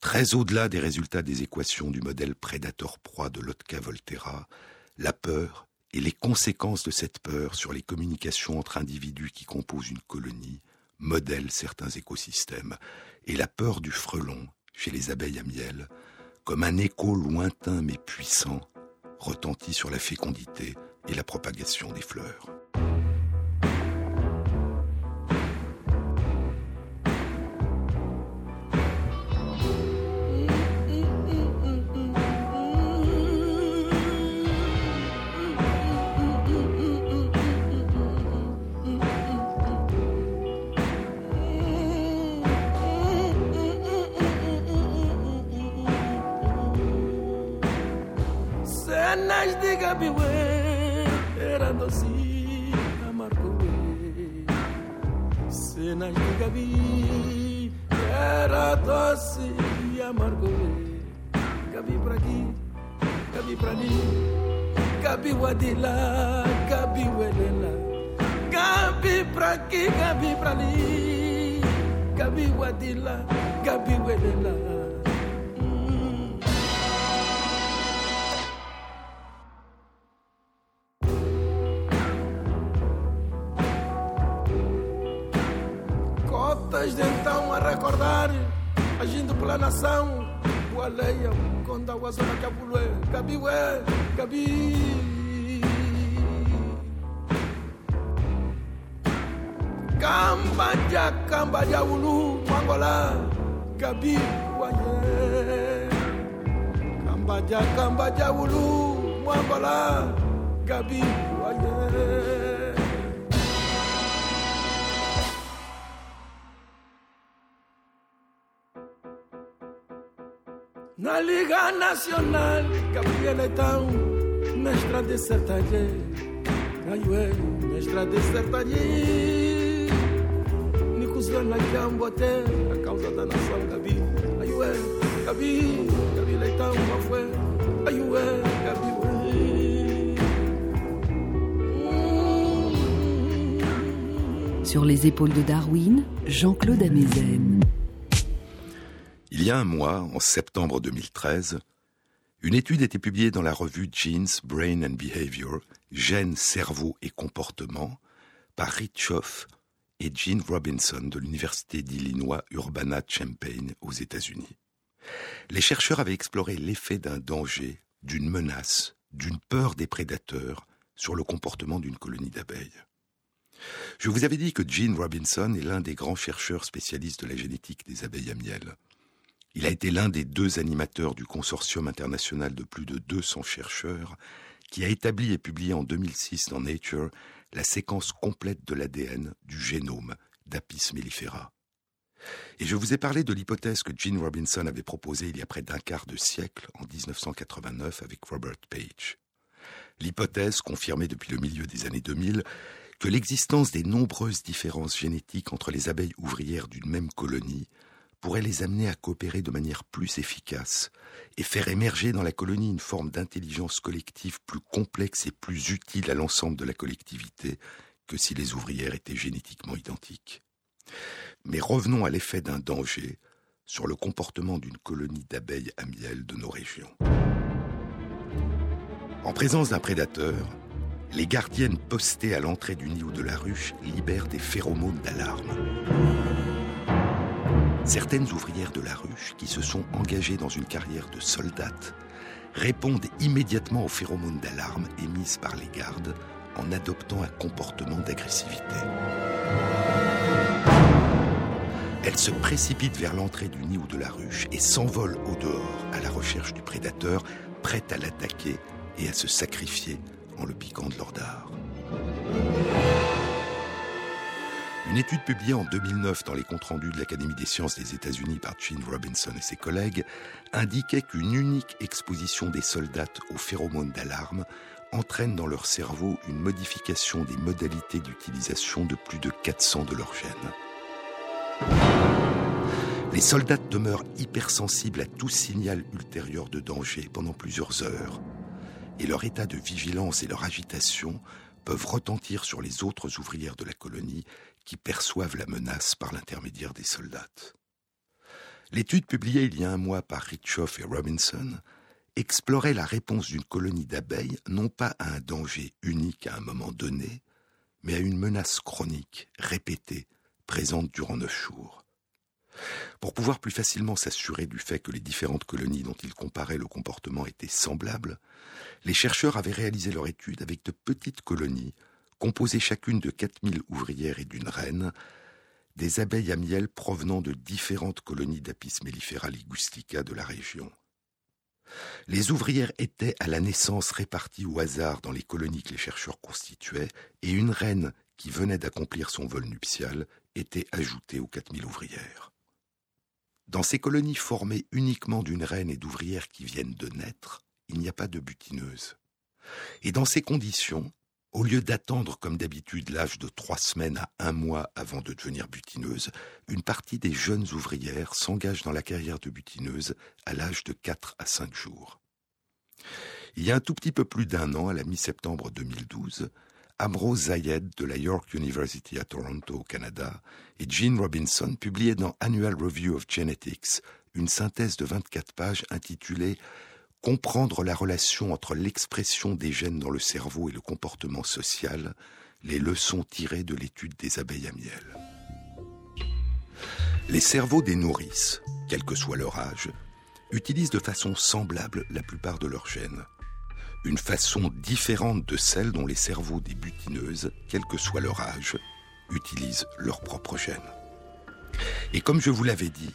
B: Très au-delà des résultats des équations du modèle prédateur-proie de Lotka-Volterra, la peur et les conséquences de cette peur sur les communications entre individus qui composent une colonie modèlent certains écosystèmes, et la peur du frelon, chez les abeilles à miel, comme un écho lointain mais puissant, retentit sur la fécondité et la propagation des fleurs.
E: Ebiwe erandosi amarkuwe Sena gabi erandosi amarkuwe Gabi bragi, gabi brani Gabi wadila, gabi welela Gabi bragi, gabi brani Gabi wadila, gabi welela desde então a recordar, agindo pela nação, o aleia, conta o azona cabulé, gabi ué, gabi. Cambadia, já ulu, angola, gabi, já, Cambadia, já ulu, Mangolá, gabi. Na Liga Nacional, Gabriel de cambo até a causa da nação Gabi. Gabi, Gabi leitão uma foi? Gabi
A: Sur les épaules de Darwin, Jean-Claude Amezen.
B: Il y a un mois, en septembre 2013, une étude était publiée dans la revue Genes, Brain and Behavior, Gènes, cerveau et comportement, par Ritchoff et Gene Robinson de l'Université d'Illinois Urbana-Champaign aux États-Unis. Les chercheurs avaient exploré l'effet d'un danger, d'une menace, d'une peur des prédateurs sur le comportement d'une colonie d'abeilles. Je vous avais dit que Gene Robinson est l'un des grands chercheurs spécialistes de la génétique des abeilles à miel. Il a été l'un des deux animateurs du consortium international de plus de 200 chercheurs qui a établi et publié en 2006 dans Nature la séquence complète de l'ADN du génome d'Apis mellifera. Et je vous ai parlé de l'hypothèse que Gene Robinson avait proposée il y a près d'un quart de siècle, en 1989, avec Robert Page. L'hypothèse, confirmée depuis le milieu des années 2000, que l'existence des nombreuses différences génétiques entre les abeilles ouvrières d'une même colonie pourrait les amener à coopérer de manière plus efficace et faire émerger dans la colonie une forme d'intelligence collective plus complexe et plus utile à l'ensemble de la collectivité que si les ouvrières étaient génétiquement identiques. Mais revenons à l'effet d'un danger sur le comportement d'une colonie d'abeilles à miel de nos régions. En présence d'un prédateur, les gardiennes postées à l'entrée du nid ou de la ruche libèrent des phéromones d'alarme. Certaines ouvrières de la ruche, qui se sont engagées dans une carrière de soldates, répondent immédiatement aux phéromones d'alarme émises par les gardes en adoptant un comportement d'agressivité. Elles se précipitent vers l'entrée du nid ou de la ruche et s'envolent au dehors à la recherche du prédateur, prêtes à l'attaquer et à se sacrifier en le piquant de leur dard. Une étude publiée en 2009 dans les comptes rendus de l'Académie des sciences des États-Unis par Gene Robinson et ses collègues indiquait qu'une unique exposition des soldats aux phéromones d'alarme entraîne dans leur cerveau une modification des modalités d'utilisation de plus de 400 de leurs gènes. Les soldats demeurent hypersensibles à tout signal ultérieur de danger pendant plusieurs heures, et leur état de vigilance et leur agitation peuvent retentir sur les autres ouvrières de la colonie qui perçoivent la menace par l'intermédiaire des soldats. L'étude publiée il y a un mois par Ritchoff et Robinson explorait la réponse d'une colonie d'abeilles non pas à un danger unique à un moment donné, mais à une menace chronique, répétée, présente durant neuf jours. Pour pouvoir plus facilement s'assurer du fait que les différentes colonies dont ils comparaient le comportement étaient semblables, les chercheurs avaient réalisé leur étude avec de petites colonies composées chacune de 4000 ouvrières et d'une reine, des abeilles à miel provenant de différentes colonies d'Apis mellifera ligustica de la région. Les ouvrières étaient à la naissance réparties au hasard dans les colonies que les chercheurs constituaient, et une reine qui venait d'accomplir son vol nuptial était ajoutée aux 4000 ouvrières. Dans ces colonies formées uniquement d'une reine et d'ouvrières qui viennent de naître, il n'y a pas de butineuse. Et dans ces conditions, au lieu d'attendre comme d'habitude l'âge de trois semaines à un mois avant de devenir butineuse, une partie des jeunes ouvrières s'engage dans la carrière de butineuse à l'âge de quatre à cinq jours. Il y a un tout petit peu plus d'un an, à la mi-septembre 2012, Amrose Zayed de la York University à Toronto au Canada et Gene Robinson publiaient dans Annual Review of Genetics une synthèse de 24 pages intitulée comprendre la relation entre l'expression des gènes dans le cerveau et le comportement social, les leçons tirées de l'étude des abeilles à miel. Les cerveaux des nourrices, quel que soit leur âge, utilisent de façon semblable la plupart de leurs gènes. Une façon différente de celle dont les cerveaux des butineuses, quel que soit leur âge, utilisent leurs propres gènes. Et comme je vous l'avais dit,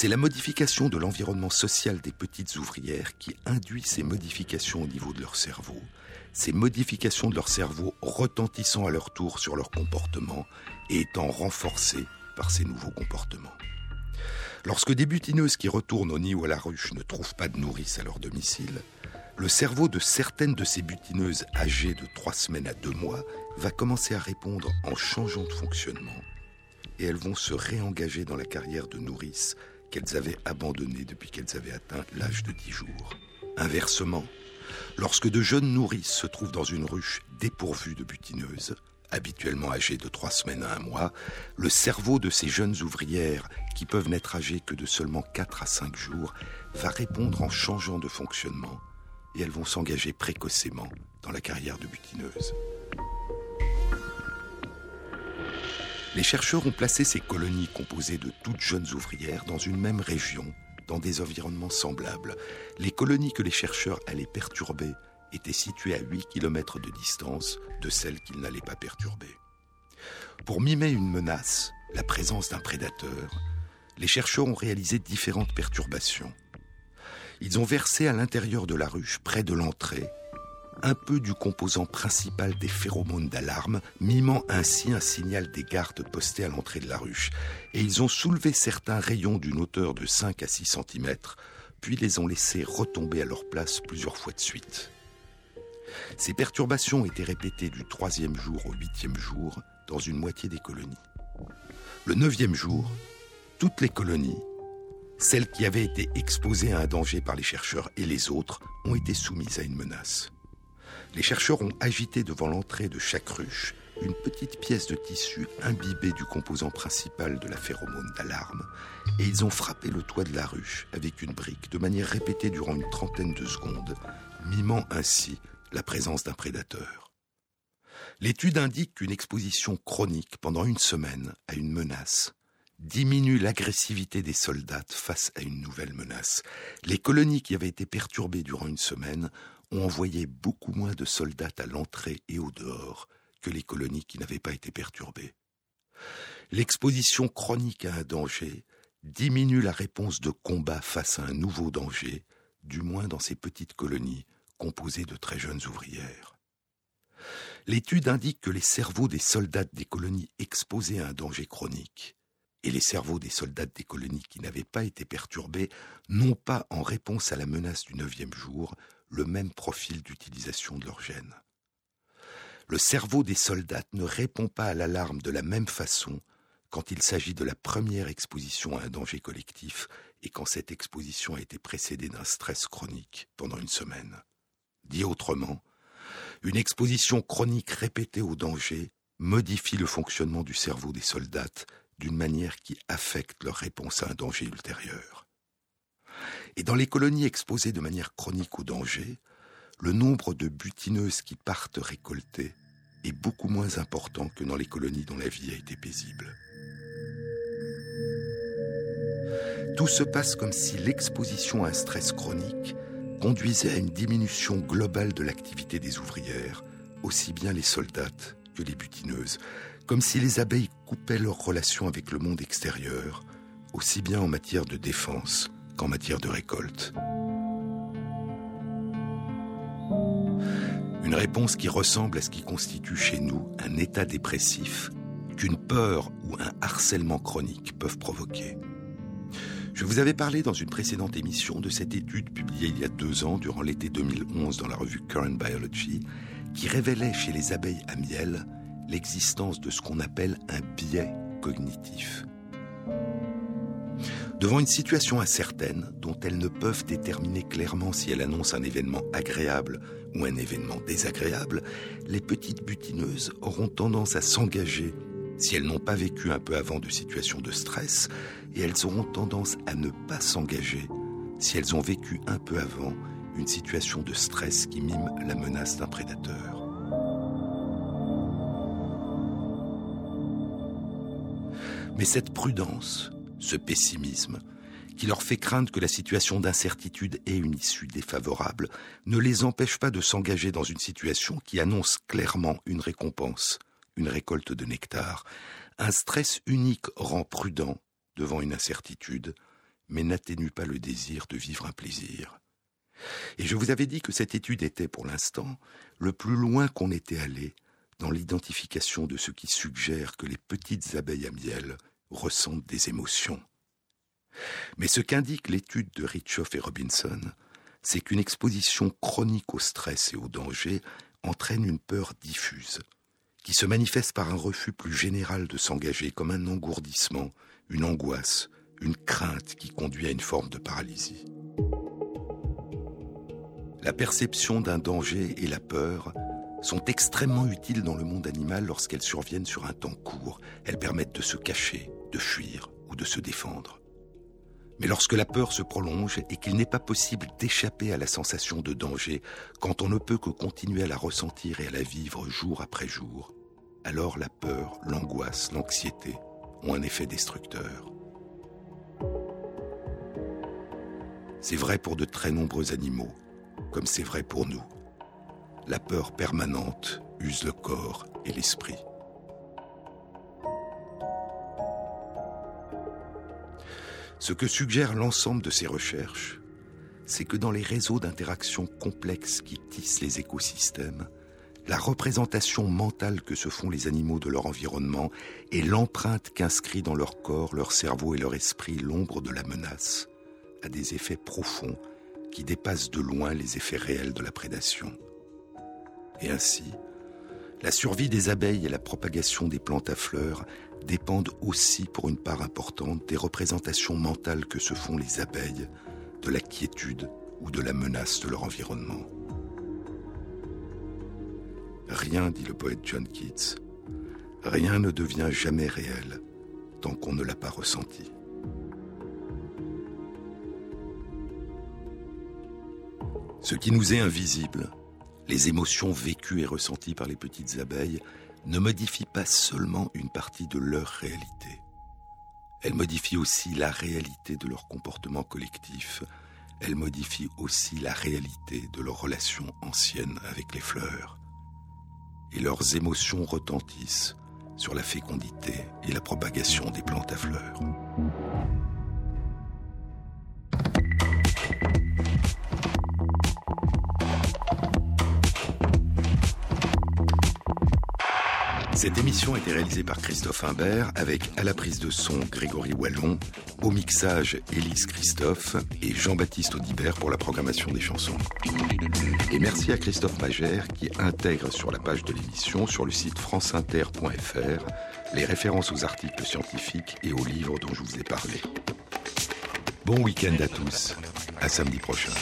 B: c'est la modification de l'environnement social des petites ouvrières qui induit ces modifications au niveau de leur cerveau, ces modifications de leur cerveau retentissant à leur tour sur leur comportement et étant renforcées par ces nouveaux comportements. Lorsque des butineuses qui retournent au nid ou à la ruche ne trouvent pas de nourrice à leur domicile, le cerveau de certaines de ces butineuses âgées de trois semaines à deux mois va commencer à répondre en changeant de fonctionnement et elles vont se réengager dans la carrière de nourrice qu'elles avaient abandonnée depuis qu'elles avaient atteint l'âge de dix jours. Inversement, lorsque de jeunes nourrices se trouvent dans une ruche dépourvue de butineuses, habituellement âgées de trois semaines à un mois, le cerveau de ces jeunes ouvrières, qui peuvent n'être âgées que de seulement quatre à cinq jours, va répondre en changeant de fonctionnement et elles vont s'engager précocement dans la carrière de butineuse. Les chercheurs ont placé ces colonies composées de toutes jeunes ouvrières dans une même région, dans des environnements semblables. Les colonies que les chercheurs allaient perturber étaient situées à 8 km de distance de celles qu'ils n'allaient pas perturber. Pour mimer une menace, la présence d'un prédateur, les chercheurs ont réalisé différentes perturbations. Ils ont versé à l'intérieur de la ruche, près de l'entrée, un peu du composant principal des phéromones d'alarme, mimant ainsi un signal des gardes postés à l'entrée de la ruche. Et ils ont soulevé certains rayons d'une hauteur de 5 à 6 cm, puis les ont laissés retomber à leur place plusieurs fois de suite. Ces perturbations étaient répétées du troisième jour au huitième jour dans une moitié des colonies. Le neuvième jour, toutes les colonies, celles qui avaient été exposées à un danger par les chercheurs et les autres, ont été soumises à une menace. Les chercheurs ont agité devant l'entrée de chaque ruche une petite pièce de tissu imbibée du composant principal de la phéromone d'alarme, et ils ont frappé le toit de la ruche avec une brique de manière répétée durant une trentaine de secondes, mimant ainsi la présence d'un prédateur. L'étude indique qu'une exposition chronique pendant une semaine à une menace diminue l'agressivité des soldats face à une nouvelle menace. Les colonies qui avaient été perturbées durant une semaine ont envoyé beaucoup moins de soldats à l'entrée et au dehors que les colonies qui n'avaient pas été perturbées. L'exposition chronique à un danger diminue la réponse de combat face à un nouveau danger, du moins dans ces petites colonies composées de très jeunes ouvrières. L'étude indique que les cerveaux des soldats des colonies exposés à un danger chronique et les cerveaux des soldats des colonies qui n'avaient pas été perturbés n'ont pas, en réponse à la menace du neuvième jour, le même profil d'utilisation de leur gènes. Le cerveau des soldats ne répond pas à l'alarme de la même façon quand il s'agit de la première exposition à un danger collectif et quand cette exposition a été précédée d'un stress chronique pendant une semaine. Dit autrement, une exposition chronique répétée au danger modifie le fonctionnement du cerveau des soldats d'une manière qui affecte leur réponse à un danger ultérieur. Et dans les colonies exposées de manière chronique au danger, le nombre de butineuses qui partent récolter est beaucoup moins important que dans les colonies dont la vie a été paisible. Tout se passe comme si l'exposition à un stress chronique conduisait à une diminution globale de l'activité des ouvrières, aussi bien les soldates que les butineuses, comme si les abeilles coupaient leur relation avec le monde extérieur, aussi bien en matière de défense qu'en matière de récolte. Une réponse qui ressemble à ce qui constitue chez nous un état dépressif qu'une peur ou un harcèlement chronique peuvent provoquer. Je vous avais parlé dans une précédente émission de cette étude publiée il y a deux ans, durant l'été 2011, dans la revue Current Biology, qui révélait chez les abeilles à miel l'existence de ce qu'on appelle un biais cognitif. Devant une situation incertaine, dont elles ne peuvent déterminer clairement si elle annonce un événement agréable ou un événement désagréable, les petites butineuses auront tendance à s'engager si elles n'ont pas vécu un peu avant de situations de stress, et elles auront tendance à ne pas s'engager si elles ont vécu un peu avant une situation de stress qui mime la menace d'un prédateur. Mais cette prudence, ce pessimisme, qui leur fait craindre que la situation d'incertitude ait une issue défavorable, ne les empêche pas de s'engager dans une situation qui annonce clairement une récompense, une récolte de nectar. Un stress unique rend prudent devant une incertitude, mais n'atténue pas le désir de vivre un plaisir. Et je vous avais dit que cette étude était, pour l'instant, le plus loin qu'on était allé dans l'identification de ce qui suggère que les petites abeilles à miel ressentent des émotions. Mais ce qu'indique l'étude de Richoff et Robinson, c'est qu'une exposition chronique au stress et au danger entraîne une peur diffuse, qui se manifeste par un refus plus général de s'engager, comme un engourdissement, une angoisse, une crainte qui conduit à une forme de paralysie. La perception d'un danger et la peur sont extrêmement utiles dans le monde animal lorsqu'elles surviennent sur un temps court. Elles permettent de se cacher, de fuir ou de se défendre. Mais lorsque la peur se prolonge et qu'il n'est pas possible d'échapper à la sensation de danger, quand on ne peut que continuer à la ressentir et à la vivre jour après jour, alors la peur, l'angoisse, l'anxiété ont un effet destructeur. C'est vrai pour de très nombreux animaux, comme c'est vrai pour nous. La peur permanente use le corps et l'esprit. Ce que suggère l'ensemble de ces recherches, c'est que dans les réseaux d'interaction complexes qui tissent les écosystèmes, la représentation mentale que se font les animaux de leur environnement et l'empreinte qu'inscrit dans leur corps, leur cerveau et leur esprit l'ombre de la menace a des effets profonds qui dépassent de loin les effets réels de la prédation. Et ainsi, la survie des abeilles et la propagation des plantes à fleurs dépendent aussi pour une part importante des représentations mentales que se font les abeilles de la quiétude ou de la menace de leur environnement. Rien, dit le poète John Keats, rien ne devient jamais réel tant qu'on ne l'a pas ressenti. Ce qui nous est invisible, les émotions vécues et ressenties par les petites abeilles, ne modifie pas seulement une partie de leur réalité. Elle modifie aussi la réalité de leur comportement collectif. Elle modifie aussi la réalité de leurs relations anciennes avec les fleurs. Et leurs émotions retentissent sur la fécondité et la propagation des plantes à fleurs. Cette émission a été réalisée par Christophe Imbert avec à la prise de son Grégory Wallon, au mixage Élise Christophe et Jean-Baptiste Audibert pour la programmation des chansons. Et merci à Christophe Magère qui intègre sur la page de l'émission sur le site franceinter.fr les références aux articles scientifiques et aux livres dont je vous ai parlé. Bon week-end à tous, à samedi prochain.